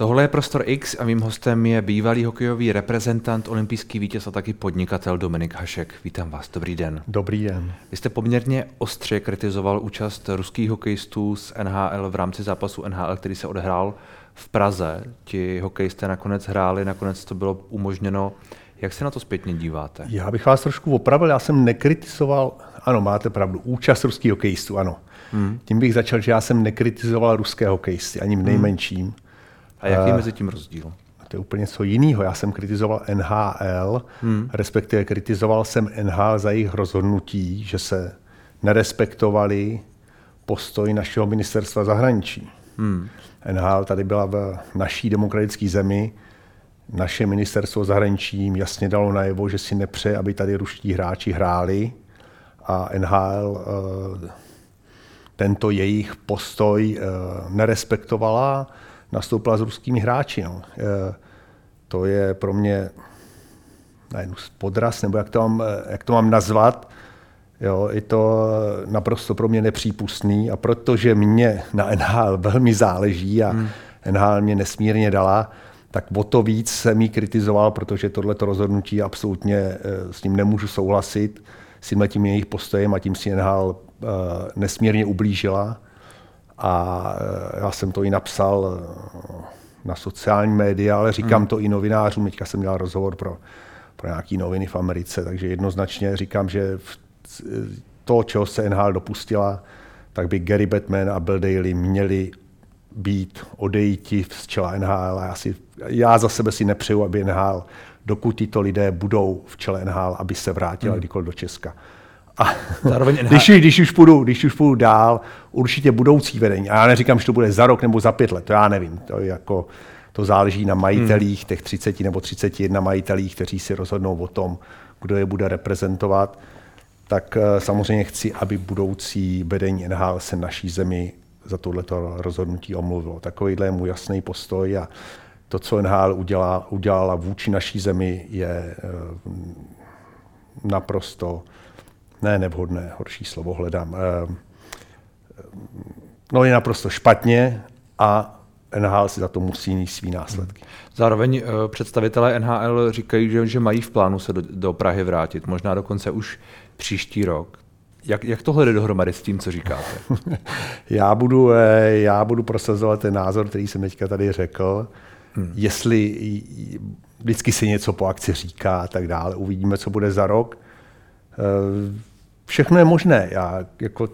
Tohle je Prostor X a mým hostem je bývalý hokejový reprezentant, olympijský vítěz a taky podnikatel Dominik Hašek. Vítám vás, dobrý den. Dobrý den. Vy jste poměrně ostře kritizoval účast ruských hokejistů z NHL v rámci zápasu NHL, který se odehrál v Praze. Ti hokejisté nakonec hráli, nakonec to bylo umožněno. Jak se na to zpětně díváte? Já bych vás trošku opravil, já jsem nekritizoval, ano, máte pravdu, účast ruských hokejistů, ano. Hmm. Tím bych začal, že já jsem nekritizoval ruské hokejisty, ani v nejmenším. Hmm a jaký je mezi tím rozdíl? To je úplně co jiného. Já jsem kritizoval NHL, hmm. respektive kritizoval jsem NHL za jejich rozhodnutí, že se nerespektovali postoj našeho ministerstva zahraničí. Hmm. NHL tady byla v naší demokratické zemi, naše ministerstvo zahraničí jim jasně dalo najevo, že si nepřeje, aby tady ruští hráči hráli a NHL eh, tento jejich postoj eh, nerespektovala nastoupila s ruskými hráči. No. To je pro mě najednou podraz, nebo jak to mám, jak to mám nazvat, Jo, je to naprosto pro mě nepřípustný a protože mě na NHL velmi záleží a hmm. NHL mě nesmírně dala, tak o to víc jsem jí kritizoval, protože tohleto rozhodnutí absolutně eh, s ním nemůžu souhlasit, s tím jejich postojem a tím si NHL eh, nesmírně ublížila. A eh, já jsem to i napsal eh, na sociální média, ale říkám hmm. to i novinářům. Teďka jsem měl rozhovor pro, pro nějaké noviny v Americe, takže jednoznačně říkám, že v to, čeho se NHL dopustila, tak by Gary Batman a Bill Daly měli být odejti z čela NHL. A já, si, já za sebe si nepřeju, aby NHL, dokud tyto lidé budou v čele NHL, aby se vrátila hmm. kdykoliv do Česka. A Zároveň když, když, už půjdu, když už půjdu dál, určitě budoucí vedení. A já neříkám, že to bude za rok nebo za pět let, to já nevím. To, je jako, to záleží na majitelích, hmm. těch 30 nebo 31 majitelích, kteří si rozhodnou o tom, kdo je bude reprezentovat. Tak eh, samozřejmě chci, aby budoucí vedení NHL se naší zemi za tohleto rozhodnutí omluvilo. Takovýhle je můj jasný postoj a to, co NHL udělala, udělala vůči naší zemi, je eh, naprosto ne nevhodné, horší slovo hledám. Eh, no je naprosto špatně a NHL si za to musí mít svý následky. Zároveň eh, představitelé NHL říkají, že, že mají v plánu se do, do Prahy vrátit, možná dokonce už příští rok. Jak, jak tohle jde dohromady s tím, co říkáte? já, budu, eh, já budu prosazovat ten názor, který jsem teďka tady řekl. Hmm. Jestli vždycky se něco po akci říká a tak dále, uvidíme, co bude za rok všechno je možné. Já, jako,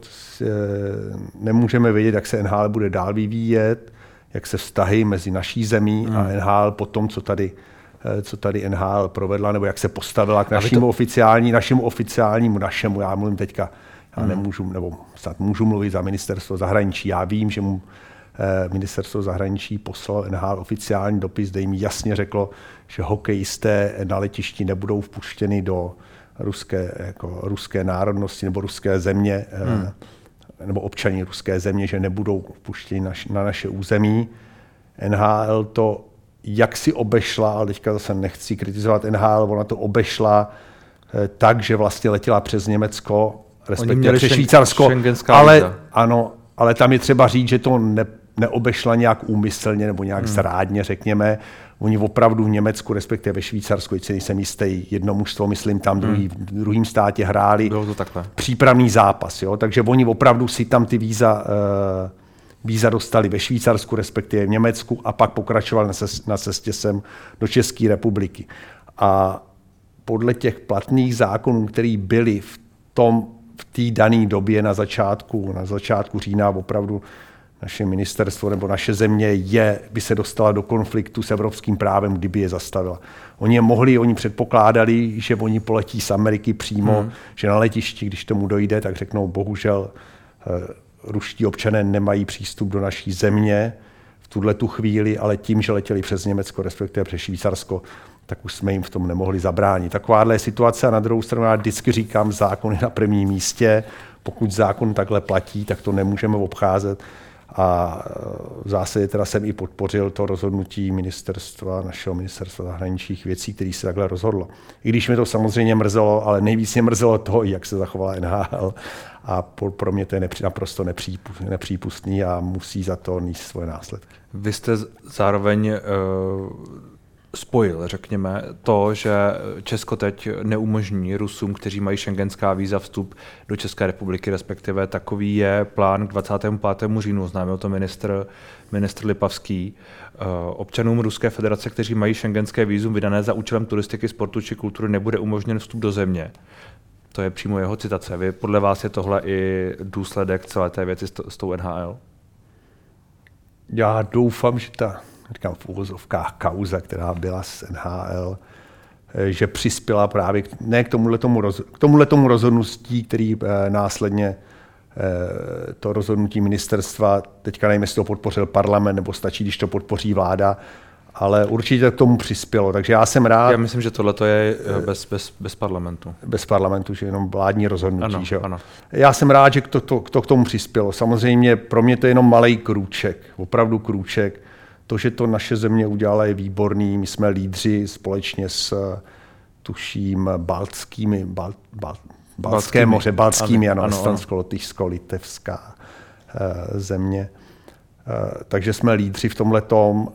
nemůžeme vědět, jak se NHL bude dál vyvíjet, jak se vztahy mezi naší zemí hmm. a NHL po tom, co tady eh, co tady NHL provedla, nebo jak se postavila k našemu to... oficiální, našemu oficiálnímu, našemu, já mluvím teďka, já hmm. nemůžu, nebo snad můžu mluvit za ministerstvo zahraničí. Já vím, že mu eh, ministerstvo zahraničí poslalo NHL oficiální dopis, kde jim jasně řeklo, že hokejisté na letišti nebudou vpuštěni do, ruské, jako ruské národnosti nebo ruské země, eh, hmm. nebo občani ruské země, že nebudou vpuštěni na, na naše území. NHL to jak si obešla, ale teďka zase nechci kritizovat NHL, ona to obešla eh, tak, že vlastně letěla přes Německo, respektive přes Švýcarsko, ale, ano, ale tam je třeba říct, že to ne, neobešla nějak úmyslně nebo nějak hmm. zrádně, řekněme. Oni opravdu v Německu, respektive ve Švýcarsku, když nejsem jistý, jedno mužstvo, myslím, tam druhý, hmm. v druhém státě hráli Bylo to takhle. přípravný zápas. Jo? Takže oni opravdu si tam ty víza, uh, víza dostali ve Švýcarsku, respektive v Německu a pak pokračovali na, cest, na cestě sem do České republiky. A podle těch platných zákonů, které byly v tom v té dané době na začátku, na začátku října opravdu naše ministerstvo nebo naše země je, by se dostala do konfliktu s evropským právem, kdyby je zastavila. Oni je mohli, oni předpokládali, že oni poletí z Ameriky přímo, hmm. že na letišti, když tomu dojde, tak řeknou, bohužel eh, ruští občané nemají přístup do naší země v tuhle tu chvíli, ale tím, že letěli přes Německo, respektive přes Švýcarsko, tak už jsme jim v tom nemohli zabránit. Takováhle je situace a na druhou stranu já vždycky říkám, zákon je na prvním místě. Pokud zákon takhle platí, tak to nemůžeme obcházet A v zásadě teda jsem i podpořil to rozhodnutí ministerstva, našeho ministerstva zahraničních věcí, který se takhle rozhodlo. I když mi to samozřejmě mrzelo, ale nejvíc mě mrzelo to, jak se zachovala NHL. A pro mě to je naprosto nepřípustný a musí za to níst svoje následky. Vy jste zároveň uh spojil, řekněme, to, že Česko teď neumožní Rusům, kteří mají šengenská víza, vstup do České republiky, respektive takový je plán k 25. říjnu, známil to ministr, ministr Lipavský. Eh, občanům Ruské federace, kteří mají šengenské vízum vydané za účelem turistiky, sportu či kultury, nebude umožněn vstup do země. To je přímo jeho citace. Vy, podle vás je tohle i důsledek celé té věci s tou NHL? Já doufám, že ta říkám v úvozovkách, kauza, která byla s NHL, eh, že přispěla právě k, ne k tomuhle, tomu, roz, k tomuhle tomu rozhodnutí, který eh, následně eh, to rozhodnutí ministerstva, teďka nevím, jestli to podpořil parlament, nebo stačí, když to podpoří vláda, ale určitě k tomu přispělo. Takže já jsem rád. Já myslím, že tohle je bez, bez, bez parlamentu. Bez parlamentu, že jenom vládní rozhodnutí. Ano, že? Ano. Já jsem rád, že to, to, to k tomu přispělo. Samozřejmě pro mě to je jenom malý krůček, opravdu krůček. To, že to naše země udělala, je výborný. My jsme lídři společně s, tuším, baltskými, bal, bal, Baltské moře, baltskými, ano, ano, ano. Lotyšsko, Litevská e, země. E, takže jsme lídři v tomhle tom.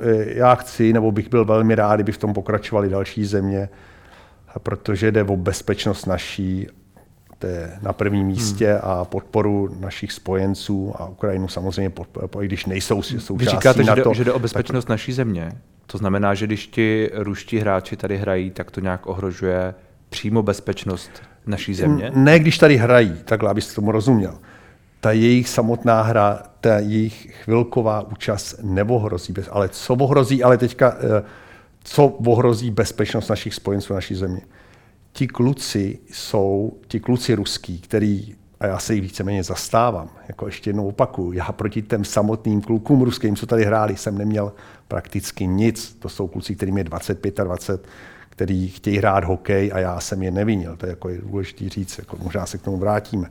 E, já chci, nebo bych byl velmi rád, kdyby v tom pokračovali další země, protože jde o bezpečnost naší to je na prvním místě hmm. a podporu našich spojenců a Ukrajinu samozřejmě, podporu, i když nejsou součástí Vy říkáte, na to, že jde o bezpečnost tak... naší země. To znamená, že když ti ruští hráči tady hrají, tak to nějak ohrožuje přímo bezpečnost naší země? Ne, když tady hrají, takhle, abyste tomu rozuměl. Ta jejich samotná hra, ta jejich chvilková účast neohrozí, ale co ohrozí, ale teďka, eh, co ohrozí bezpečnost našich spojenců naší země? Ti kluci jsou, ti kluci ruský, který, a já se jich víceméně zastávám, jako ještě jednou opakuju, já proti těm samotným klukům ruským, co tady hráli, jsem neměl prakticky nic. To jsou kluci, kterým je 25 a 20, který chtějí hrát hokej a já jsem je nevinil. To je jako důležité říct, jako možná se k tomu vrátíme.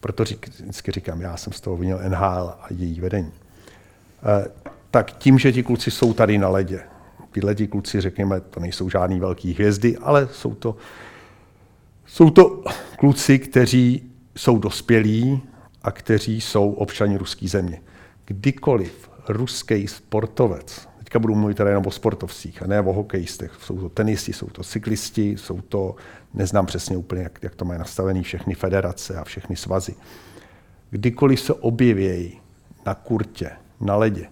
Proto řík, vždycky říkám, já jsem z toho vinil NHL a její vedení. E, tak tím, že ti kluci jsou tady na ledě, tyhle ti kluci, řekněme, to nejsou žádný velký hvězdy, ale jsou to, jsou to kluci, kteří jsou dospělí a kteří jsou občani ruské země. Kdykoliv ruský sportovec, teďka budu mluvit teda jenom o sportovcích a ne o hokejistech, jsou to tenisti, jsou to cyklisti, jsou to, neznám přesně úplně, jak, jak to mají nastavené všechny federace a všechny svazy. Kdykoliv se objevějí na kurtě, na ledě,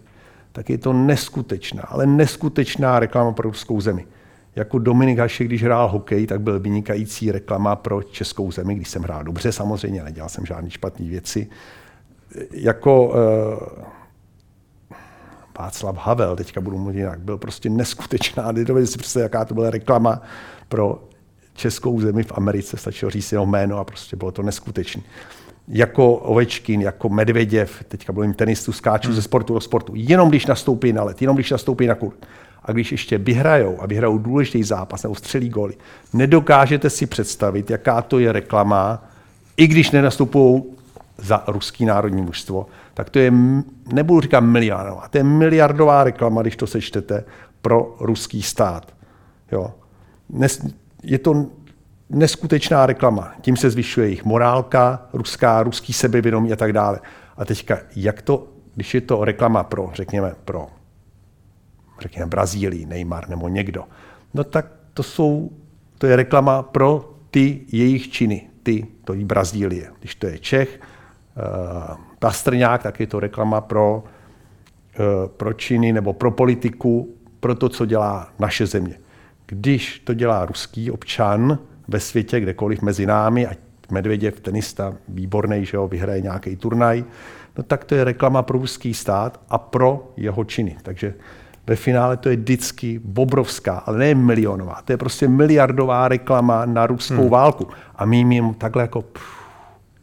tak je to neskutečná, ale neskutečná reklama pro ruskou zemi. Jako Dominik Hašek, když hrál hokej, tak byl vynikající reklama pro českou zemi, když jsem hrál dobře samozřejmě, nedělal jsem žádné špatné věci. Jako uh, Václav Havel, teďka budu mluvit jinak, byl prostě neskutečná. Nedovedli si představit, jaká to byla reklama pro českou zemi v Americe, stačilo říct jeho jméno a prostě bylo to neskutečné jako Ovečkin, jako Medvěděv, teďka mluvím tenistu, skáču hmm. ze sportu do sportu, jenom když nastoupí na let, jenom když nastoupí na kurt. A když ještě vyhrajou a vyhrajou důležitý zápas nebo střelí góly, nedokážete si představit, jaká to je reklama, i když nenastupují za ruský národní mužstvo, tak to je, nebudu říkat miliardová, to je miliardová reklama, když to sečtete, pro ruský stát. Jo. Dnes, je to neskutečná reklama. Tím se zvyšuje jejich morálka, ruská, ruský sebevědomí a tak dále. A teďka, jak to, když je to reklama pro, řekněme, pro řekněme Brazílii, Neymar nebo někdo, no tak to jsou, to je reklama pro ty jejich činy, ty, to je Brazílie. Když to je Čech, uh, Pastrňák, tak je to reklama pro, uh, pro činy nebo pro politiku, pro to, co dělá naše země. Když to dělá ruský občan, ve světě, kdekoliv mezi námi, ať Medvěděv, tenista, výborný, že ho vyhraje nějaký turnaj, no tak to je reklama pro ruský stát a pro jeho činy. Takže ve finále to je vždycky obrovská, ale ne milionová, to je prostě miliardová reklama na ruskou hmm. válku. A my jim takhle jako, pff,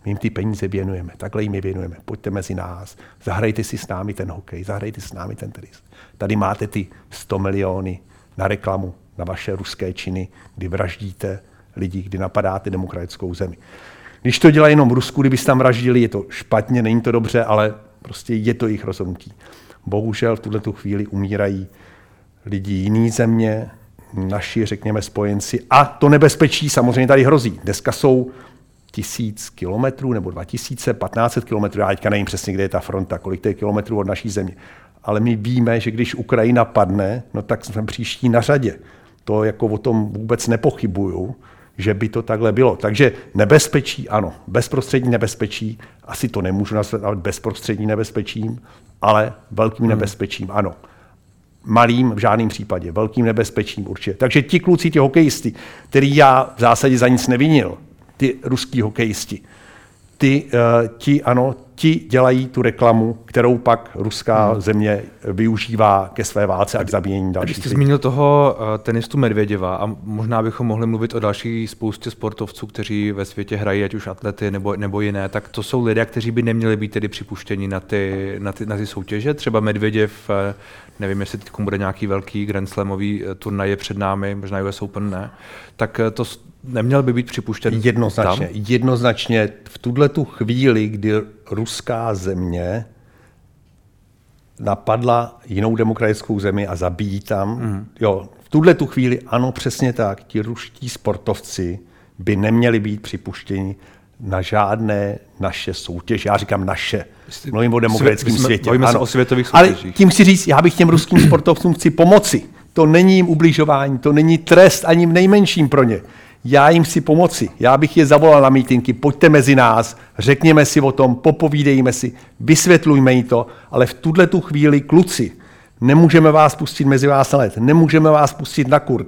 my jim ty peníze věnujeme, takhle jim je věnujeme, pojďte mezi nás, zahrajte si s námi ten hokej, zahrajte si s námi ten tenis. Tady máte ty 100 miliony na reklamu, na vaše ruské činy, kdy vraždíte lidi, kdy napadáte demokratickou zemi. Když to dělají jenom v Rusku, kdyby tam vraždili, je to špatně, není to dobře, ale prostě je to jejich rozhodnutí. Bohužel v tuhle chvíli umírají lidi jiný země, naši, řekněme, spojenci. A to nebezpečí samozřejmě tady hrozí. Dneska jsou tisíc kilometrů nebo 2000, 1500 kilometrů, já teďka nevím přesně, kde je ta fronta, kolik to je kilometrů od naší země. Ale my víme, že když Ukrajina padne, no tak jsme příští na řadě. To jako o tom vůbec nepochybuju, že by to takhle bylo. Takže nebezpečí, ano, bezprostřední nebezpečí, asi to nemůžu nazvat bezprostřední nebezpečím, ale velkým hmm. nebezpečím, ano malým v žádném případě, velkým nebezpečím určitě. Takže ti kluci, ti hokejisti, který já v zásadě za nic nevinil, ty ruský hokejisti, ty, uh, ti, ano, ti dělají tu reklamu, kterou pak ruská hmm. země využívá ke své válce a k zabíjení dalších. Když jste zmínil toho uh, tenistu Medvěděva a možná bychom mohli mluvit o další spoustě sportovců, kteří ve světě hrají, ať už atlety nebo, nebo jiné, tak to jsou lidé, kteří by neměli být tedy připuštěni na ty, na ty, na ty soutěže. Třeba Medvěděv, uh, nevím, jestli teď bude nějaký velký Grand Slamový turnaj je před námi, možná US Open ne, tak to neměl by být připuštěn Jednoznačně. Tam? Jednoznačně v tuhle tu chvíli, kdy ruská země napadla jinou demokratickou zemi a zabíjí tam, mm. jo, v tuhle tu chvíli, ano, přesně tak, ti ruští sportovci by neměli být připuštěni na žádné naše soutěže. Já říkám naše. Mluvím o demokratickém Svět, světě. Bavíme se o světových soutěžích. Ale tím si říct, já bych těm ruským sportovcům chci pomoci. To není jim ubližování, to není trest ani nejmenším pro ně já jim si pomoci. Já bych je zavolal na mítinky, pojďte mezi nás, řekněme si o tom, popovídejme si, vysvětlujme jí to, ale v tuhle tu chvíli, kluci, nemůžeme vás pustit mezi vás na let, nemůžeme vás pustit na kurt.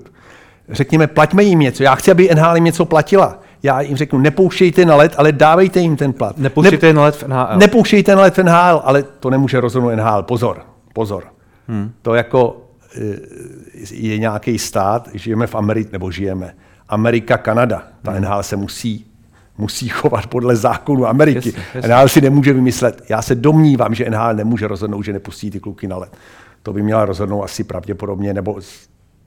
Řekněme, plaťme jim něco. Já chci, aby NHL jim něco platila. Já jim řeknu, nepouštějte na let, ale dávejte jim ten plat. Nepouštějte ne, na let v NHL. Nepouštějte na let v NHL, ale to nemůže rozhodnout NHL. Pozor, pozor. Hmm. To jako eh, je nějaký stát, žijeme v Americe, nebo žijeme Amerika, Kanada. Ta hmm. NHL se musí, musí chovat podle zákonu Ameriky. Jasně, jasně. NHL si nemůže vymyslet. Já se domnívám, že NHL nemůže rozhodnout, že nepustí ty kluky na let. To by měla rozhodnout asi pravděpodobně, nebo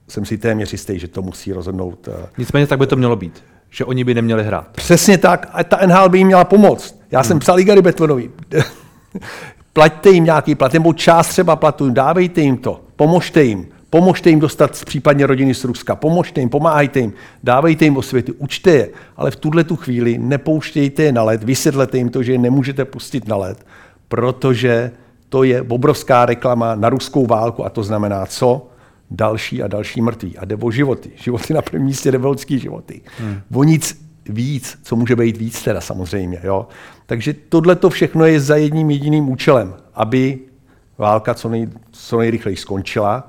jsem si téměř jistý, že to musí rozhodnout. Eh, Nicméně tak by to mělo být, že oni by neměli hrát. Přesně tak, a ta NHL by jim měla pomoct. Já hmm. jsem psal Igary Betvonovi. Plaťte jim nějaký plat, nebo část třeba platu, dávejte jim to, pomožte jim. Pomožte jim dostat případně rodiny z Ruska, pomožte jim, pomáhajte jim, dávejte jim osvěty, učte je, ale v tuhle tu chvíli nepouštějte je na let, vysvětlete jim to, že je nemůžete pustit na let, protože to je obrovská reklama na ruskou válku a to znamená co? Další a další mrtví. A jde o životy. Životy na prvním místě jde životy. Hmm. O nic víc, co může být víc teda samozřejmě. Jo? Takže tohle to všechno je za jedním jediným účelem, aby válka co, nej, co nejrychleji skončila,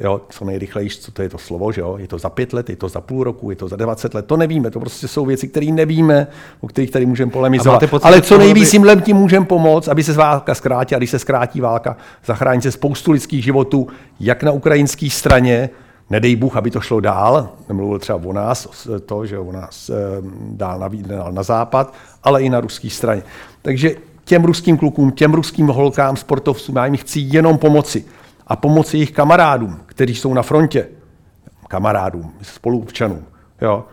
jo, co nejrychleji, co to je to slovo, že jo, je to za pět let, je to za půl roku, je to za 20 let, to nevíme, to prostě jsou věci, které nevíme, o kterých tady můžeme polemizovat. Pocit, Ale co nejvíc jim by... tím můžeme pomoct, aby se válka zkrátila, když se zkrátí válka, zachrání se spoustu lidských životů, jak na ukrajinské straně, nedej Bůh, aby to šlo dál, nemluvil třeba o nás, to, že o nás eh, dál na, dál na západ, ale i na ruské straně. Takže těm ruským klukům, těm ruským holkám, sportovcům, já jim chci jenom pomoci a pomoci jejich kamarádům, kteří jsou na frontě, kamarádům, spoluobčanům. Jo.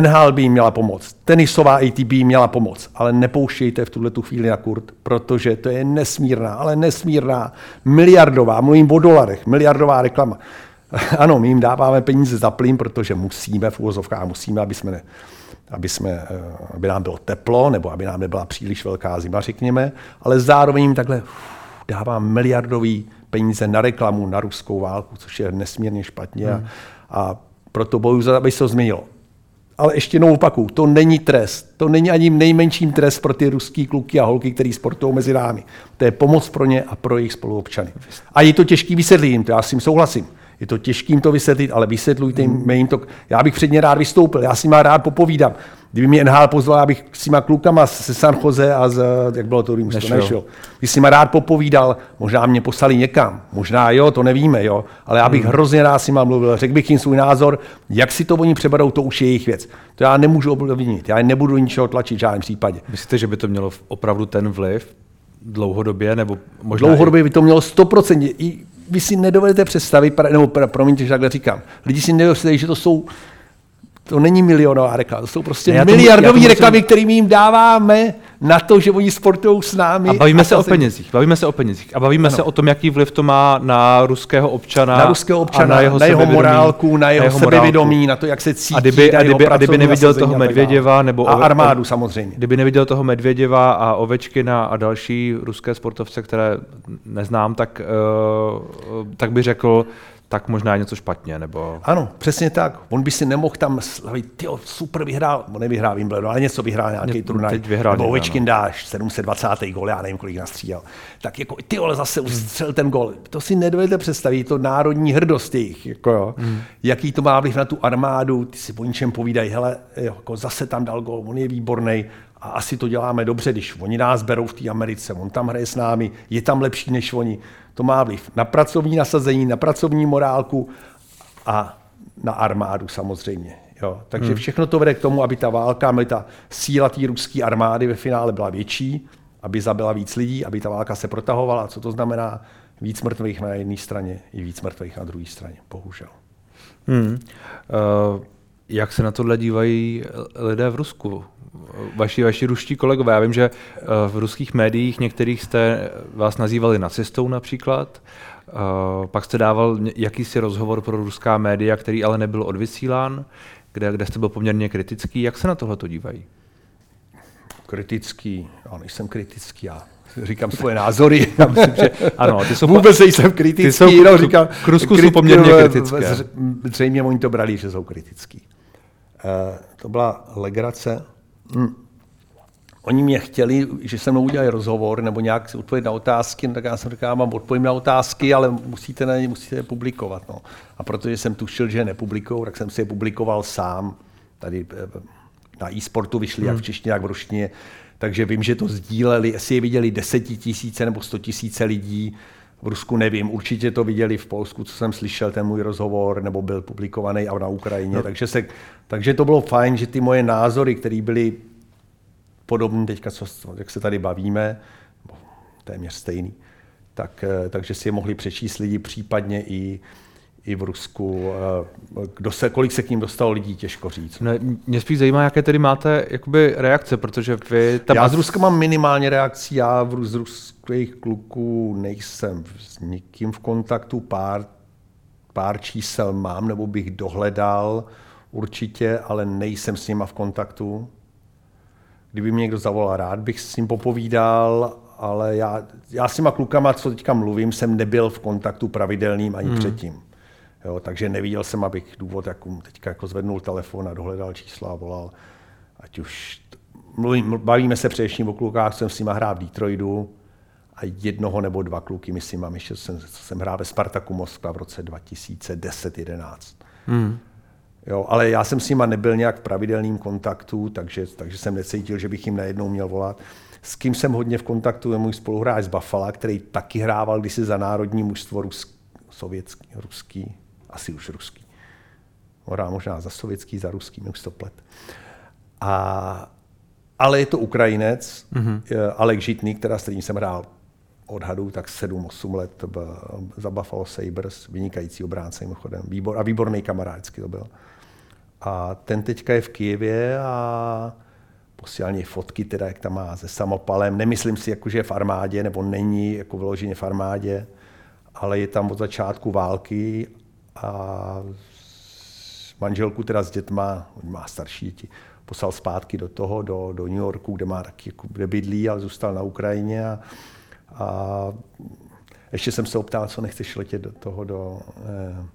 NHL by jim měla pomoct, tenisová ATB měla pomoct, ale nepouštějte v tuhle tu chvíli na kurt, protože to je nesmírná, ale nesmírná, miliardová, mluvím o dolarech, miliardová reklama. Ano, my jim dáváme peníze za plyn, protože musíme v úvozovkách, musíme, aby, jsme ne, aby, jsme, eh, aby nám bylo teplo, nebo aby nám nebyla příliš velká zima, řekněme, ale zároveň jim takhle dávám miliardový peníze na reklamu, na ruskou válku, což je nesmírně špatně. Hmm. A, a proto bojuji za aby se to změnilo. Ale ještě jednou opaku, to není trest. To není ani nejmenším trest pro ty ruský kluky a holky, který sportují mezi námi. To je pomoc pro ně a pro jejich spoluobčany. A je to těžký vysvětlit jim, to já s tím souhlasím. Je to těžký jim to vysvětlit, ale vysvětlujte jim, hmm. jim to. Já bych předně rád vystoupil, já s nimi rád popovídám. Kdyby mě NHL pozval, abych s těma klukama se San Jose a z, jak bylo to, když to nešel. Bych s nimi rád popovídal, možná mě poslali někam, možná jo, to nevíme, jo, ale já bych hmm. hrozně rád s nimi mluvil, řekl bych jim svůj názor, jak si to oni přeberou, to už je jejich věc. To já nemůžu ovlivnit, já nebudu ničeho tlačit v žádném případě. Myslíte, že by to mělo opravdu ten vliv dlouhodobě, nebo možná Dlouhodobě by to mělo 100%. I vy si nedovedete představit, nebo promiňte, že takhle říkám, lidi si nedovedají, že to jsou to není milionová reklama, to jsou prostě Ne, miliardové reklamy, musím- které my jim dáváme na to, že oni sportují s námi. A bavíme se o penězích, bavíme se o penězích. A bavíme se o tom, jaký vliv to má na ruského občana. Na ruského a občana, na jeho, na jeho morálku, na jeho, morálku. sebevědomí, na to, jak se cítí. A kdyby, na a jeho kdyby, a kdyby neviděl toho a. Medvěděva nebo A armádu samozřejmě. Kdyby neviděl toho Medvěděva a Ovečkina a další ruské sportovce, které neznám, tak, uh, tak by řekl, tak možná je něco špatně, nebo... Ano, přesně tak. On by si nemohl tam slavit, ty super vyhrál, on nevyhrál Wimbledon, ale něco vyhrál nějaký Ně- turnaj. teď vyhrál Nebo Ovečkin dáš 720. gol, já nevím, kolik nastřílel. Tak jako, ty ale zase ustřel ten gol. To si nedovedete představit, je to národní hrdost jejich. Jako jo. Hmm. Jaký to má vliv na tu armádu, ty si po ničem povídají, hele, jako zase tam dal gol, on je výborný a asi to děláme dobře, když oni nás berou v té Americe, on tam hraje s námi, je tam lepší než oni. To má vliv na pracovní nasazení, na pracovní morálku a na armádu samozřejmě. Jo. Takže hmm. všechno to vede k tomu, aby ta válka, aby ta síla té ruské armády ve finále byla větší, aby zabila víc lidí, aby ta válka se protahovala. Co to znamená? Víc mrtvých na jedné straně i víc mrtvých na druhé straně, bohužel. Hmm. Uh, jak se na tohle dívají lidé v Rusku? Vaši, vaši ruští kolegové, já vím, že uh, v ruských médiích některých jste vás nazývali nacistou například, uh, pak jste dával jakýsi rozhovor pro ruská média, který ale nebyl odvysílán, kde, kde jste byl poměrně kritický. Jak se na tohle to dívají? Kritický, já nejsem kritický, já říkám svoje názory. Já myslím, že Ano, ty jsou vůbec nejsem kritický. ty jsou no, říkám, k Rusku jsou krit- poměrně eh, kritické. zř- Zřejmě oni to brali, že jsou kritický. Eh, to byla legrace. Hm. Oni mě chtěli, že se mnou udělali rozhovor nebo nějak si odpovědět na otázky, no tak já jsem říkal, já vám odpovím na otázky, ale musíte na ně musíte je publikovat. No. A protože jsem tušil, že je nepublikují, tak jsem si je publikoval sám. Tady eh, na e-sportu vyšli jak v češtině, jak v ruštině. Takže vím, že to sdíleli, jestli je viděli desetitisíce nebo sto tisíce lidí, v Rusku nevím, určitě to viděli v Polsku, co jsem slyšel, ten můj rozhovor, nebo byl publikovaný a na Ukrajině. No. Takže, se, takže to bylo fajn, že ty moje názory, které byly podobné teďka, co, jak se tady bavíme, téměř stejný, tak, eh, takže si je mohli přečíst lidi, případně i, i v Rusku. eh, Kdo se, kolik se k ním dostalo lidí, těžko říct. Ne, mě spíš zajímá, jaké tedy máte jakoby reakce, protože vy tam... Já z Ruska mám minimálně reakcí, já v, z ruských kluků nejsem s nikým v kontaktu, pár, pár čísel mám, nebo bych dohledal určitě, ale nejsem s nima v kontaktu. Kdyby mě někdo zavolal, rád bych s ním popovídal, ale já, já s těma klukama, co teďka mluvím, jsem nebyl v kontaktu pravidelným ani hmm. předtím. Jo, takže neviděl jsem, abych důvod, jak teďka jako zvednul telefon a dohledal čísla a volal. Ať už mluvím, bavíme se především o klukách, jsem s nima hrál v Detroitu a jednoho nebo dva kluky, myslím, mám ještě, jsem, jsem hrál ve Spartaku Moskva v roce 2010-11. Hmm. Jo, ale já jsem s nima nebyl nějak v pravidelném kontaktu, takže, takže jsem necítil, že bych jim najednou měl volat. S kým jsem hodně v kontaktu je můj spoluhráč z Buffalo, který taky hrával kdysi za národní mužstvo rusk, sovětský, ruský, asi už ruský. Hrál možná za sovětský, za ruský, už to plet. A, ale je to Ukrajinec, mm-hmm. Alek Žitný, která s kterým jsem hrál odhadu tak 7-8 let za Buffalo Sabres, vynikající obránce mimochodem, výbor, a výborný kamarádský to byl. A ten teďka je v Kijevě a posílal fotky, teda, jak tam má se samopalem. Nemyslím si, jako, že je v armádě, nebo není jako vyloženě v armádě, ale je tam od začátku války a manželku teda s dětma, on má starší děti, poslal zpátky do toho, do, do New Yorku, kde má taky, jako, kde bydlí, ale zůstal na Ukrajině a, a ještě jsem se optal, co nechceš letět do toho, do, eh,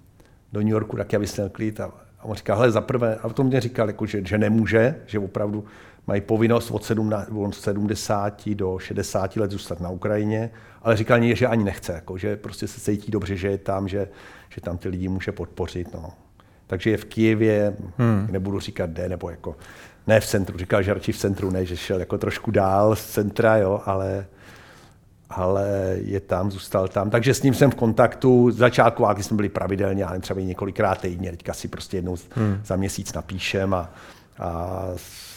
do New Yorku, tak já měl klid. A, a on říkal, hele, za prvé, a to mě říkal, jako, že, že nemůže, že opravdu mají povinnost od 17, od 70 do 60 let zůstat na Ukrajině, ale říkal mě, že ani nechce, jako, že prostě se cítí dobře, že je tam, že, že tam ty lidi může podpořit. No. Takže je v Kijevě, hmm. nebudu říkat kde, nebo jako, ne v centru, říkal, že radši v centru, ne, že šel jako trošku dál z centra, jo, ale, ale je tam, zůstal tam. Takže s ním jsem v kontaktu. Z začátku války jsme byli pravidelně, ale třeba i několikrát týdně. Teďka si prostě jednou hmm. za měsíc napíšem a, a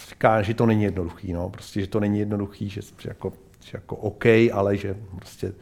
říká, že to není jednoduchý. No. Prostě, že to není jednoduchý, že, že, jako, že jako OK, ale že prostě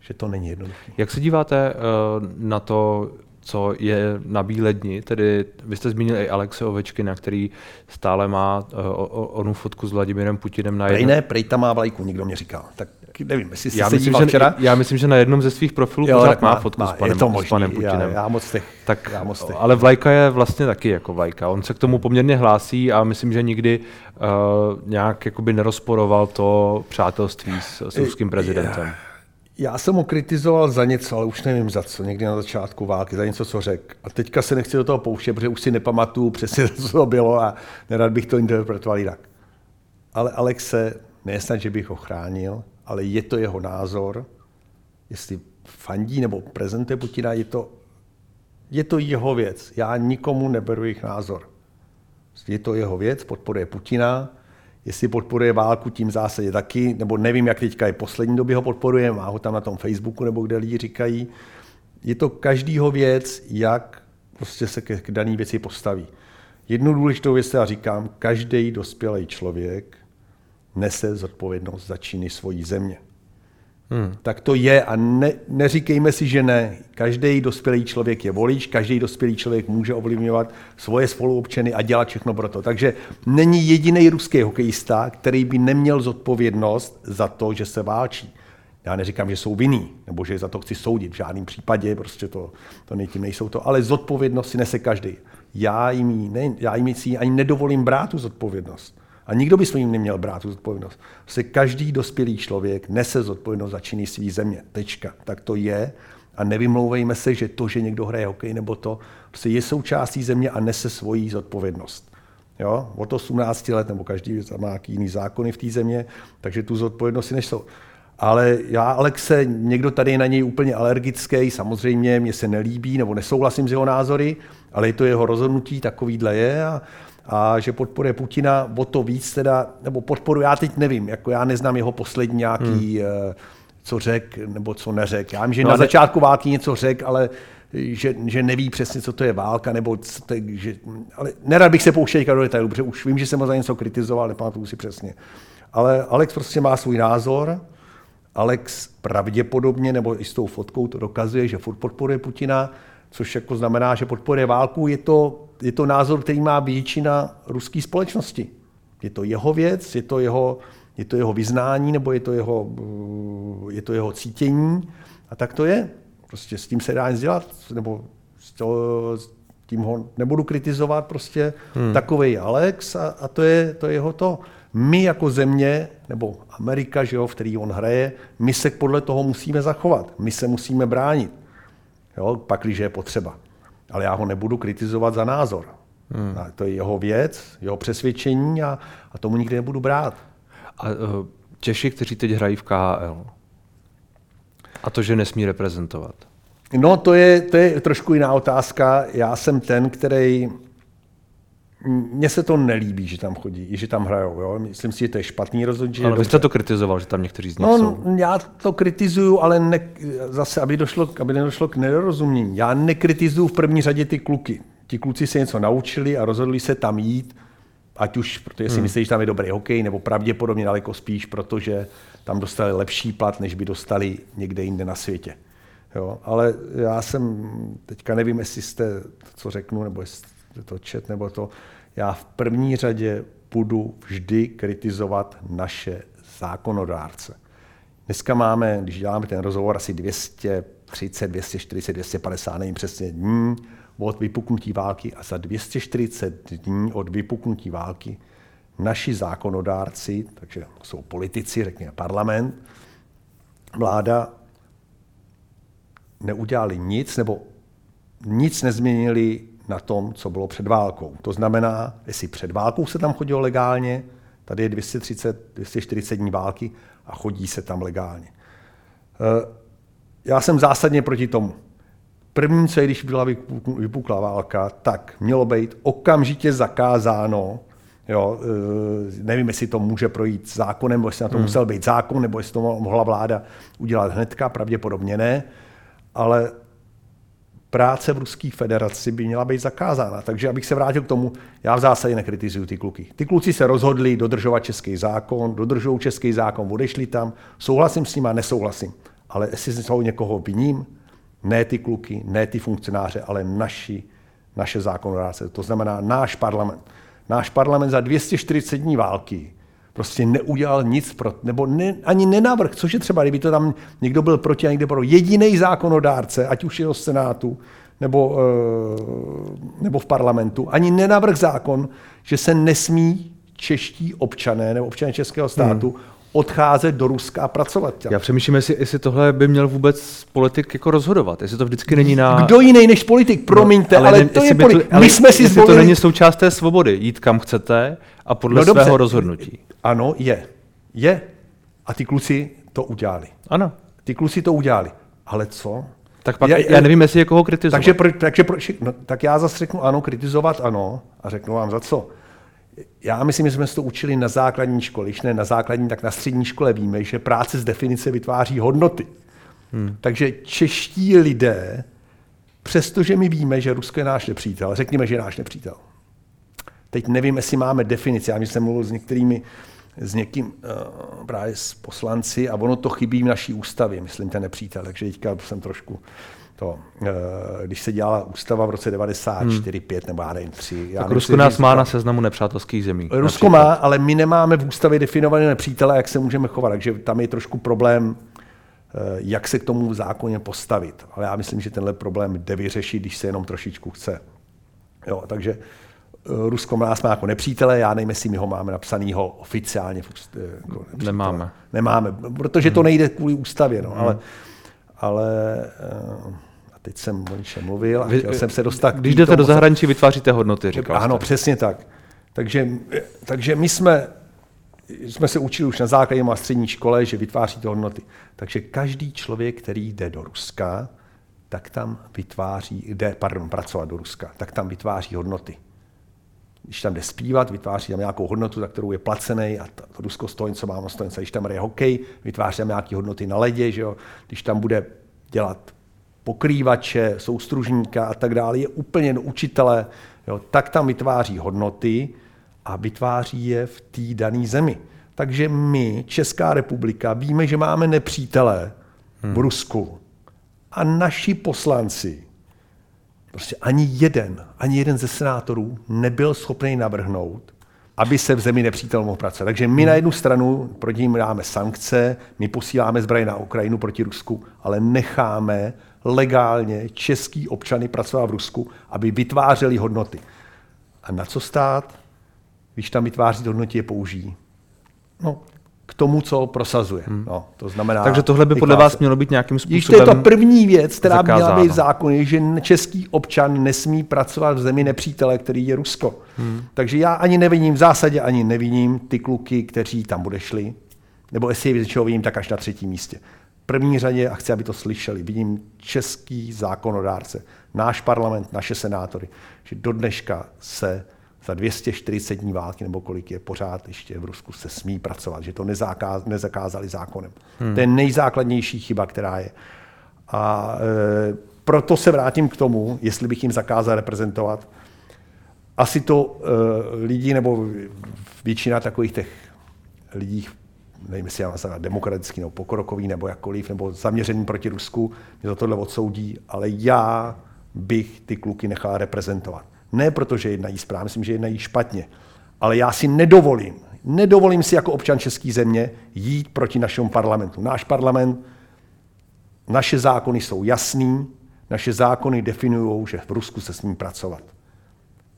že to není jednoduché. Jak se díváte uh, na to, co je na bíledni, tedy vy jste zmínil i Alexe Ovečkina, který stále má uh, onu fotku s Vladimírem Putinem na jednom... Prej ne, prej tam má vlajku, někdo mě říkal. Tak nevím, jestli já myslím, že, včera. Já myslím, že na jednom ze svých profilů jo, pořád má, má fotku má, s, panem, je to možný, s panem Putinem. Já, já moc těch, tak, já moc těch. Ale vlajka je vlastně taky jako vlajka. On se k tomu poměrně hlásí a myslím, že nikdy uh, nějak jakoby nerozporoval to přátelství s, s ruským prezidentem. Já já jsem ho kritizoval za něco, ale už nevím za co, někdy na začátku války, za něco, co řekl. A teďka se nechci do toho pouštět, protože už si nepamatuju přesně, co to bylo a nerad bych to interpretoval jinak. Ale Alex se, nesnad, že bych ho chránil, ale je to jeho názor, jestli fandí nebo prezentuje Putina, je to, je to jeho věc. Já nikomu neberu jejich názor. Je to jeho věc, podporuje Putina, jestli podporuje válku, tím zásadě taky, nebo nevím, jak teďka je poslední době ho podporuje, má ho tam na tom Facebooku, nebo kde lidi říkají. Je to každýho věc, jak prostě se k, k dané věci postaví. Jednu důležitou věc já říkám, každý dospělý člověk nese zodpovědnost za činy svojí země. Hmm. Tak to je a ne, neříkejme si, že ne. Každý dospělý člověk je volič, každý dospělý člověk může ovlivňovat svoje spoluobčany a dělat všechno pro to. Takže není jediný ruský hokejista, který by neměl zodpovědnost za to, že se válčí. Já neříkám, že jsou vinný, nebo že za to chci soudit, v žádném případě, prostě to, to nejtím nejsou to, ale zodpovědnost si nese každý. Já jim, ne, já jim ani nedovolím brát tu zodpovědnost. A nikdo by svým neměl brát tu zodpovědnost. Prostě každý dospělý člověk nese zodpovědnost za činy své země. Tečka. Tak to je. A nevymlouvejme se, že to, že někdo hraje hokej nebo to, prostě je součástí země a nese svoji zodpovědnost. Jo? Od 18 let, nebo každý má jiný zákony v té země, takže tu zodpovědnost si nesou. Ale já, Alexe, někdo tady je na něj úplně alergický, samozřejmě mě se nelíbí, nebo nesouhlasím s jeho názory, ale je to jeho rozhodnutí, takovýhle je a, a že podporuje Putina o to víc teda, nebo podporuje, já teď nevím, jako já neznám jeho poslední nějaký, hmm. Eh, co řek, nebo co neřek. Já vím, že no, na ne... začátku války něco řek, ale že, že neví přesně, co to je válka, nebo je, že, ale nerad bych se pouštěl do detailů, protože už vím, že jsem ho za něco kritizoval, nepamatuju si přesně. Ale Alex prostě má svůj názor, Alex pravděpodobně, nebo i s tou fotkou to dokazuje, že furt podporuje Putina, což jako znamená, že podporuje válku, je to, je to názor, který má většina ruské společnosti. Je to jeho věc, je to jeho, je to jeho vyznání, nebo je to jeho, je to jeho cítění. A tak to je. Prostě s tím se dá nic dělat, nebo s, to, s tím ho nebudu kritizovat, prostě hmm. takový Alex a, a to, je, to je jeho to. My jako země, nebo Amerika, že jo, v který on hraje, my se podle toho musíme zachovat. My se musíme bránit jo, pak, když je potřeba. Ale já ho nebudu kritizovat za názor. Hmm. A to je jeho věc, jeho přesvědčení a, a tomu nikdy nebudu brát. A uh, Češi, kteří teď hrají v KHL, a to, že nesmí reprezentovat? No, to je, to je trošku jiná otázka. Já jsem ten, který mně se to nelíbí, že tam chodí, že tam hrajou. Jo? Myslím si, že to je špatný rozhodnutí. Ale vy jste to kritizoval, že tam někteří z nich no, jsou. Já to kritizuju, ale ne, zase, aby, došlo, aby nedošlo k nedorozumění. Já nekritizuju v první řadě ty kluky. Ti kluci se něco naučili a rozhodli se tam jít, ať už, protože si hmm. myslí, že tam je dobrý hokej, nebo pravděpodobně daleko spíš, protože tam dostali lepší plat, než by dostali někde jinde na světě. Jo? Ale já jsem, teďka nevím, jestli jste, co řeknu, nebo jestli to čet nebo to, já v první řadě budu vždy kritizovat naše zákonodárce. Dneska máme, když děláme ten rozhovor, asi 230, 240, 250, nevím přesně dní od vypuknutí války a za 240 dní od vypuknutí války naši zákonodárci, takže jsou politici, řekněme parlament, vláda, neudělali nic, nebo nic nezměnili na tom, co bylo před válkou. To znamená, jestli před válkou se tam chodilo legálně, tady je 230, 240 dní války a chodí se tam legálně. Eh, já jsem zásadně proti tomu. První, co je, když byla vypukla válka, tak mělo být okamžitě zakázáno, jo, eh, nevím, jestli to může projít zákonem, nebo jestli na to hmm. musel být zákon, nebo jestli to mohla vláda udělat hnedka, pravděpodobně ne, ale práce v Ruské federaci by měla být zakázána. Takže abych se vrátil k tomu, já v zásadě nekritizuju ty kluky. Ty kluci se rozhodli dodržovat český zákon, dodržují český zákon, odešli tam, souhlasím s nimi a nesouhlasím. Ale jestli toho někoho viním, Ne ty kluky, ne ty funkcionáře, ale naši, naše zákonodárce. To znamená náš parlament. Náš parlament za 240 dní války prostě neudělal nic, pro, nebo ne, ani nenavrh, což je třeba, kdyby to tam někdo byl proti a někde pro jediný zákonodárce, ať už je o Senátu, nebo, eh, nebo v parlamentu, ani nenavrh zákon, že se nesmí čeští občané nebo občané Českého státu hmm odcházet do Ruska a pracovat. Já přemýšlím, jestli, jestli tohle by měl vůbec politik jako rozhodovat, jestli to vždycky není na... Kdo jiný než politik, promiňte, no, ale, ale to je politik. My ale jsme si zvolili... to není součást té svobody, jít kam chcete a podle no, svého dobře. rozhodnutí. Ano, je. Je. A ty kluci to udělali. Ano. Ty kluci to udělali. Ale co? Tak pak já, já nevím, jestli je koho kritizovat. Takže, pro, takže pro, no, tak já zase řeknu ano, kritizovat ano a řeknu vám za co. Já myslím, že jsme se to učili na základní škole, když ne na základní, tak na střední škole víme, že práce z definice vytváří hodnoty. Hmm. Takže čeští lidé, přestože my víme, že Rusko je náš nepřítel, řekněme, že je náš nepřítel. Teď nevím, jestli máme definici, já jsem mluvil s některými s někým uh, právě s poslanci a ono to chybí v naší ústavě, myslím, ten nepřítel, takže teďka jsem trošku to, uh, když se dělala ústava v roce 94, hmm. 5 nebo já nevím, 3. Já tak Rusko nás má na seznamu nepřátelských zemí. Rusko například. má, ale my nemáme v ústavě definované nepřítele, jak se můžeme chovat, takže tam je trošku problém, uh, jak se k tomu v zákoně postavit. Ale já myslím, že tenhle problém jde vyřešit, když se jenom trošičku chce. Jo, takže Rusko nás má jako nepřítele, já nevím, jestli my ho máme napsanýho oficiálně. Jako Nemáme. Nemáme, protože to hmm. nejde kvůli ústavě, no, hmm. ale, ale eh, teď jsem o něčem mluvil a Vy, chtěl jsem se dostat... Když jdete do zahraničí, vytváříte hodnoty, říkal Ano, jste. přesně tak. Takže, takže my jsme, jsme se učili už na základě a střední škole, že vytváříte hodnoty. Takže každý člověk, který jde do Ruska, tak tam vytváří, jde, pardon, pracovat do Ruska, tak tam vytváří hodnoty když tam jde zpívat, vytváří tam nějakou hodnotu, za kterou je placený a to, to Rusko stojí, co má stojí, když tam hraje hokej, vytváří tam nějaké hodnoty na ledě, že jo? když tam bude dělat pokrývače, soustružníka a tak dále, je úplně do učitele, jo? tak tam vytváří hodnoty a vytváří je v té dané zemi. Takže my, Česká republika, víme, že máme nepřítele hmm. v Rusku a naši poslanci Prostě ani jeden, ani jeden ze senátorů nebyl schopný navrhnout, aby se v zemi nepřítel mohl pracovat. Takže my na jednu stranu proti ním dáme sankce, my posíláme zbraně na Ukrajinu proti Rusku, ale necháme legálně český občany pracovat v Rusku, aby vytvářeli hodnoty. A na co stát, když tam vytváří hodnoty, je použijí? No, k tomu, co prosazuje. Hmm. No, to znamená, Takže tohle by podle vás mělo být nějakým způsobem Když to je to první věc, která by měla být v zákoně, že český občan nesmí pracovat v zemi nepřítele, který je Rusko. Hmm. Takže já ani neviním, v zásadě ani neviním ty kluky, kteří tam bude šli, nebo jestli je něčeho vidím, tak až na třetím místě. První řadě, a chci, aby to slyšeli, vidím český zákonodárce, náš parlament, naše senátory, že do dneška se za 240 dní války, nebo kolik je pořád ještě v Rusku, se smí pracovat, že to nezakáz, nezakázali zákonem. Hmm. To je nejzákladnější chyba, která je. A e, proto se vrátím k tomu, jestli bych jim zakázal reprezentovat. Asi to e, lidi, nebo většina takových těch lidí, nevím, jestli já mám demokratický nebo pokrokový nebo jakkoliv, nebo zaměřený proti Rusku, mě za tohle odsoudí, ale já bych ty kluky nechal reprezentovat. Ne proto, že jednají správně, myslím, že jednají špatně. Ale já si nedovolím, nedovolím si jako občan České země jít proti našemu parlamentu. Náš parlament, naše zákony jsou jasný, naše zákony definují, že v Rusku se smí pracovat.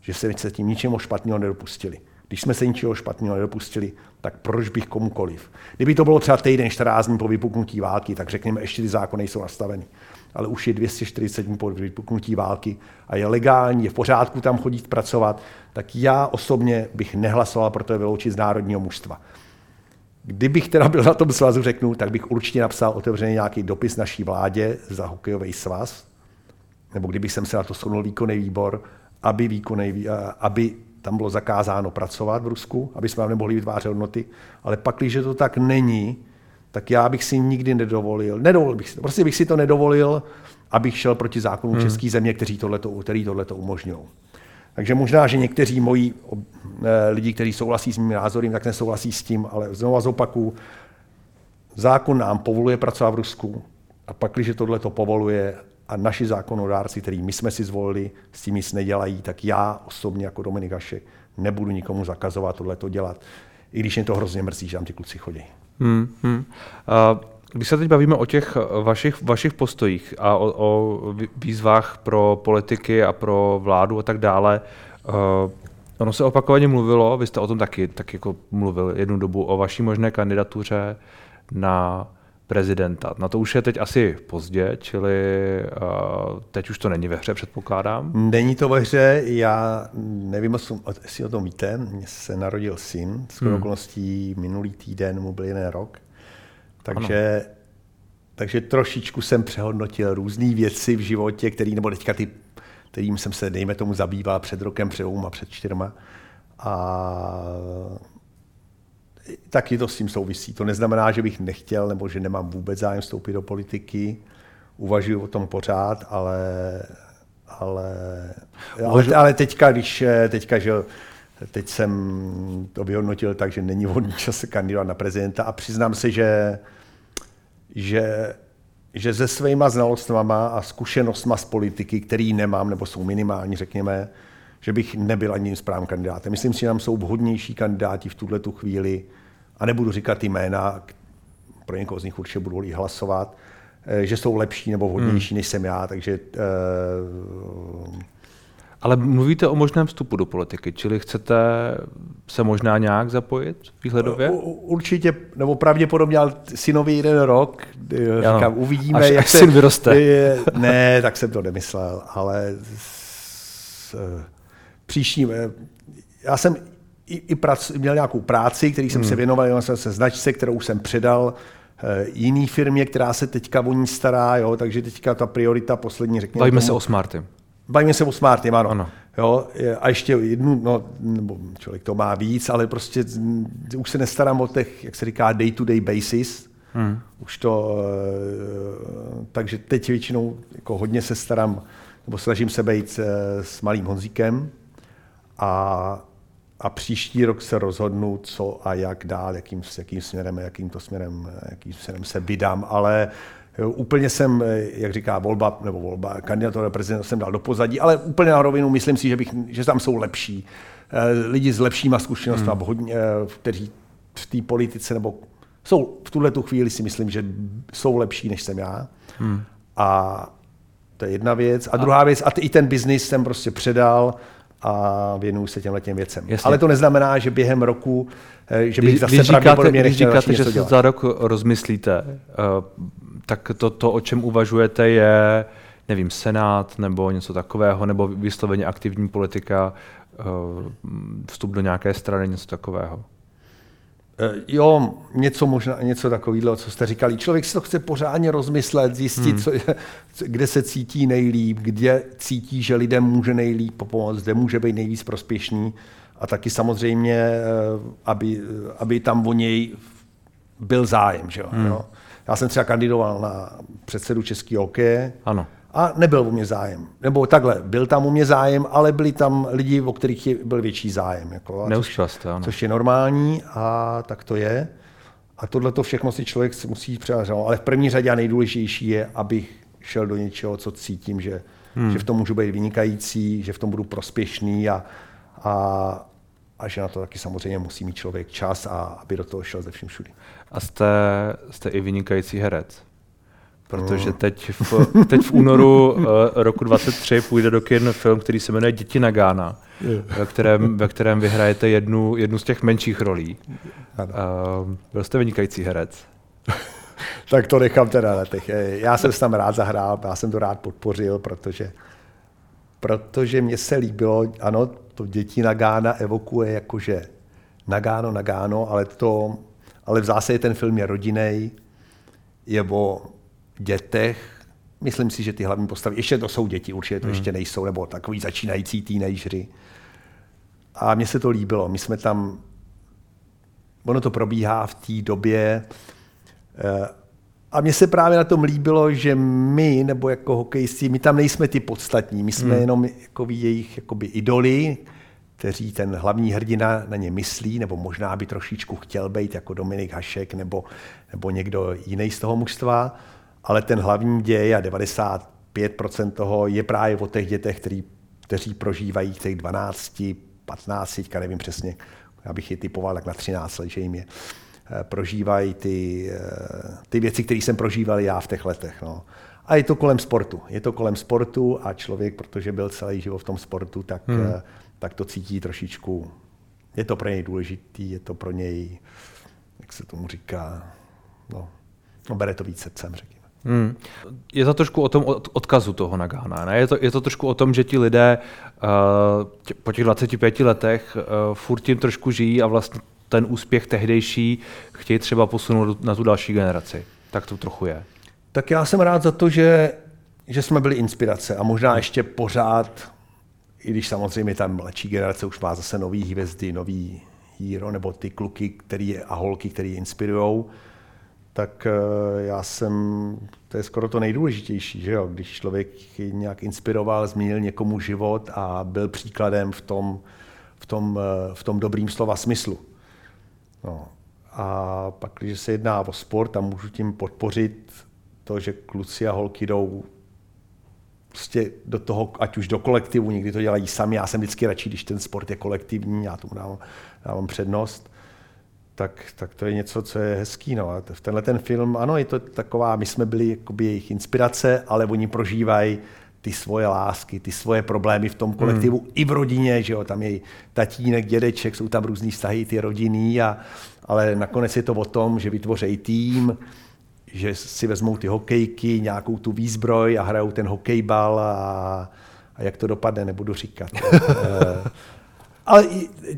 Že se, se tím ničeho špatného nedopustili. Když jsme se ničeho špatného nedopustili, tak proč bych komukoliv? Kdyby to bylo třeba týden, 14 dní po vypuknutí války, tak řekněme, ještě ty zákony jsou nastaveny ale už je 240 dní po vypuknutí války a je legální, je v pořádku tam chodit pracovat, tak já osobně bych nehlasoval pro to vyloučit z národního mužstva. Kdybych teda byl na tom svazu, řeknu, tak bych určitě napsal otevřený nějaký dopis naší vládě za hokejový svaz, nebo kdybych jsem se na to shodnul výkonný výbor, aby, výkonný, aby tam bylo zakázáno pracovat v Rusku, aby jsme nemohli vytvářet hodnoty, ale pak, když to tak není, tak já bych si nikdy nedovolil, nedovolil bych si to, prostě bych si to nedovolil, abych šel proti zákonu hmm. české země, kteří tohleto, který tohleto umožňují. Takže možná, že někteří moji eh, lidi, kteří souhlasí s mými názory, tak nesouhlasí s tím, ale znovu zopaku, zákon nám povoluje pracovat v Rusku a pak, když tohle to povoluje a naši zákonodárci, který my jsme si zvolili, s tím nic nedělají, tak já osobně jako Dominik Hašek nebudu nikomu zakazovat tohle to dělat. I když mě to hrozně mrzí, že tam ty kluci chodí. Hmm, hmm. Uh... Když se teď bavíme o těch vašich, vašich postojích a o, o výzvách pro politiky a pro vládu a tak dále, uh, ono se opakovaně mluvilo, vy jste o tom taky tak jako mluvil jednu dobu, o vaší možné kandidatuře na prezidenta. Na to už je teď asi pozdě, čili uh, teď už to není ve hře, předpokládám. Není to ve hře, já nevím, jestli o tom víte, mně se narodil syn, s hmm. okolností minulý týden mu byl jeden rok, takže, takže trošičku jsem přehodnotil různé věci v životě, který, nebo teďka ty, kterým jsem se, dejme tomu, zabýval před rokem, před a před čtyřma. A taky to s tím souvisí. To neznamená, že bych nechtěl nebo že nemám vůbec zájem vstoupit do politiky. Uvažuji o tom pořád, ale, ale, ale, ale teďka, když teďka, že teď jsem to vyhodnotil tak, že není vhodný čas kandidovat na prezidenta a přiznám se, že, že, že se svýma znalostma a zkušenostma z politiky, který nemám, nebo jsou minimální, řekněme, že bych nebyl ani správným kandidátem. Myslím si, že tam jsou vhodnější kandidáti v tuhle tu chvíli a nebudu říkat jména, pro někoho z nich určitě budu i hlasovat, eh, že jsou lepší nebo vhodnější hmm. než jsem já, takže uh, ale mluvíte o možném vstupu do politiky, čili chcete se možná nějak zapojit výhledově? Určitě, nebo pravděpodobně, ale synovi jeden rok, eh, říkám, uvidíme, až, jak až se, syn vyroste. Ne, tak jsem to nemyslel, ale s, eh, eh, já jsem i, i prac, měl nějakou práci, který jsem hmm. se věnoval, jenom jsem se značce, kterou jsem předal jiný firmě, která se teďka o ní stará, jo, takže teďka ta priorita poslední, řekněme. Bavíme tomu, se o Smarty. Bavíme se o Smarty, ano. ano. Jo, a ještě jednu, no, nebo člověk to má víc, ale prostě už se nestarám o těch, jak se říká, day-to-day basis. Hmm. Už to, eh, takže teď většinou jako hodně se starám, nebo snažím se být eh, s malým Honzíkem a, a příští rok se rozhodnu, co a jak dál, jakým, jakým směrem, jakým to směrem, jakým směrem se vydám, ale Jo, úplně jsem, eh, jak říká volba, nebo volba, kandidatura prezidenta jsem dal do pozadí, ale úplně na rovinu myslím si, že, bych, že tam jsou lepší eh, lidi s lepšíma zkušenostmi, hmm. hodně, eh, kteří v té politice, nebo jsou v tuhle tu chvíli si myslím, že jsou lepší, než jsem já. Hmm. A to je jedna věc. A druhá věc, a i ten biznis jsem prostě předal a věnuju se těmhle těm věcem. Jasně. Ale to neznamená, že během roku, že bych když, zase když pravděpodobně říkáte, když říkáte, že se za rok rozmyslíte, tak to, to, o čem uvažujete, je, nevím, Senát nebo něco takového, nebo vysloveně aktivní politika, eh, vstup do nějaké strany, něco takového? Eh, jo, něco možná, něco takového, co jste říkali. Člověk si to chce pořádně rozmyslet, zjistit, hmm. co, kde se cítí nejlíp, kde cítí, že lidem může nejlíp pomoct, kde může být nejvíc prospěšný a taky samozřejmě, eh, aby, aby tam o něj byl zájem. Že jo? Hmm. Já jsem třeba kandidoval na předsedu Český hokeje. Ano. A nebyl u mě zájem. Nebo takhle, byl tam u mě zájem, ale byli tam lidi, o kterých byl větší zájem. Jako, Neuspěl jste, ano. Což je normální a tak to je. A tohle to všechno si člověk musí převážet. Ale v první řadě a nejdůležitější je, abych šel do něčeho, co cítím, že, hmm. že v tom můžu být vynikající, že v tom budu prospěšný a, a, a že na to taky samozřejmě musí mít člověk čas a aby do toho šel ze všem všudy. A jste, jste i vynikající herec. Protože no. teď v, teď v únoru uh, roku 23 půjde do kin film, který se jmenuje Děti na Gána, ve kterém, ve kterém vyhrajete jednu, jednu z těch menších rolí. Uh, byl jste vynikající herec. tak to nechám teda na těch. Já jsem se tam rád zahrál, já jsem to rád podpořil, protože, protože mně se líbilo, ano, to Děti na Gána evokuje jakože Nagáno, Nagáno, ale to ale v zásadě ten film je rodinej, je o dětech. Myslím si, že ty hlavní postavy, ještě to jsou děti, určitě to hmm. ještě nejsou, nebo takový začínající teenagery. A mně se to líbilo. My jsme tam, ono to probíhá v té době, eh, a mně se právě na tom líbilo, že my, nebo jako hokejisti, my tam nejsme ty podstatní, my jsme hmm. jenom jako jejich jakoby idoly, kteří ten hlavní hrdina na ně myslí, nebo možná by trošičku chtěl být jako Dominik Hašek nebo, nebo někdo jiný z toho mužstva, ale ten hlavní děj a 90 5% toho je právě o těch dětech, který, kteří prožívají těch 12, 15, teďka nevím přesně, já bych je typoval tak na 13 let, že jim je, eh, prožívají ty, eh, ty věci, které jsem prožíval já v těch letech. No. A je to kolem sportu. Je to kolem sportu a člověk, protože byl celý život v tom sportu, tak, hmm. Eh, tak to cítí trošičku. Je to pro něj důležitý, je to pro něj, jak se tomu říká, no, no bere to víc srdcem, řekněme. Hmm. Je to trošku o tom odkazu toho Nagána. Ne? Je, to, je to trošku o tom, že ti lidé uh, tě, po těch 25 letech uh, furt tím trošku žijí a vlastně ten úspěch tehdejší chtějí třeba posunout na tu další generaci. Tak to trochu je. Tak já jsem rád za to, že, že jsme byli inspirace a možná ještě pořád, i když samozřejmě ta mladší generace už má zase nový hvězdy, nový hero, nebo ty kluky který, a holky, který inspirují, tak eh, já jsem, to je skoro to nejdůležitější, že jo? když člověk nějak inspiroval, změnil někomu život a byl příkladem v tom, v tom, eh, v tom dobrým slova smyslu. No. A pak, když se jedná o sport a můžu tím podpořit to, že kluci a holky jdou prostě do toho, ať už do kolektivu, někdy to dělají sami, já jsem vždycky radši, když ten sport je kolektivní, já tomu dávám, dávám přednost, tak, tak to je něco, co je hezký. No. A v tenhle ten film, ano, je to taková, my jsme byli jakoby jejich inspirace, ale oni prožívají ty svoje lásky, ty svoje problémy v tom kolektivu hmm. i v rodině, že jo, tam je tatínek, dědeček, jsou tam různý vztahy, ty rodiny, a, ale nakonec je to o tom, že vytvoří tým, že si vezmou ty hokejky, nějakou tu výzbroj a hrajou ten hokejbal a, a jak to dopadne, nebudu říkat. Ale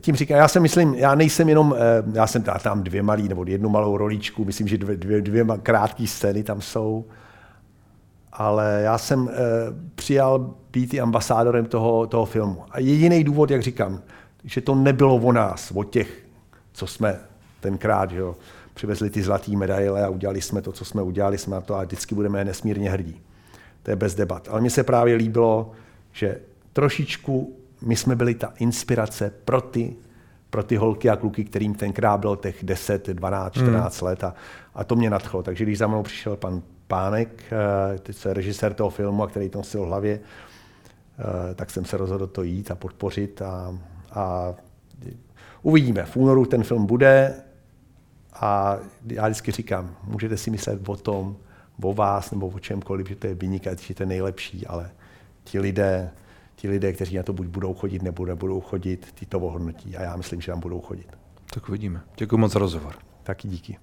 tím říkám, já si myslím, já nejsem jenom, eh, já jsem tam dvě malý, nebo jednu malou roličku, myslím, že dvě, dvě, dvě krátké scény tam jsou, ale já jsem eh, přijal být i ambasádorem toho, toho filmu. A jediný důvod, jak říkám, že to nebylo o nás, o těch, co jsme tenkrát, že jo, přivezli ty zlaté medaile a udělali jsme to, co jsme udělali, jsme na to a vždycky budeme nesmírně hrdí. To je bez debat. Ale mně se právě líbilo, že trošičku my jsme byli ta inspirace pro ty, pro ty holky a kluky, kterým tenkrát bylo těch 10, 12, 14 hmm. let a, a to mě nadchlo. Takže když za mnou přišel pan Pánek, eh, teď je režisér toho filmu, a který to nosil v hlavě, eh, tak jsem se rozhodl to jít a podpořit a, a uvidíme. V únoru ten film bude a já vždycky říkám, můžete si myslet o tom, o vás nebo o čemkoliv, že to je vynikající, že to je nejlepší, ale ti lidé, ti lidé, kteří na to buď budou chodit, nebo nebudou chodit, ty to ohodnotí a já myslím, že tam budou chodit. Tak uvidíme. Děkuji moc za rozhovor. Taky díky.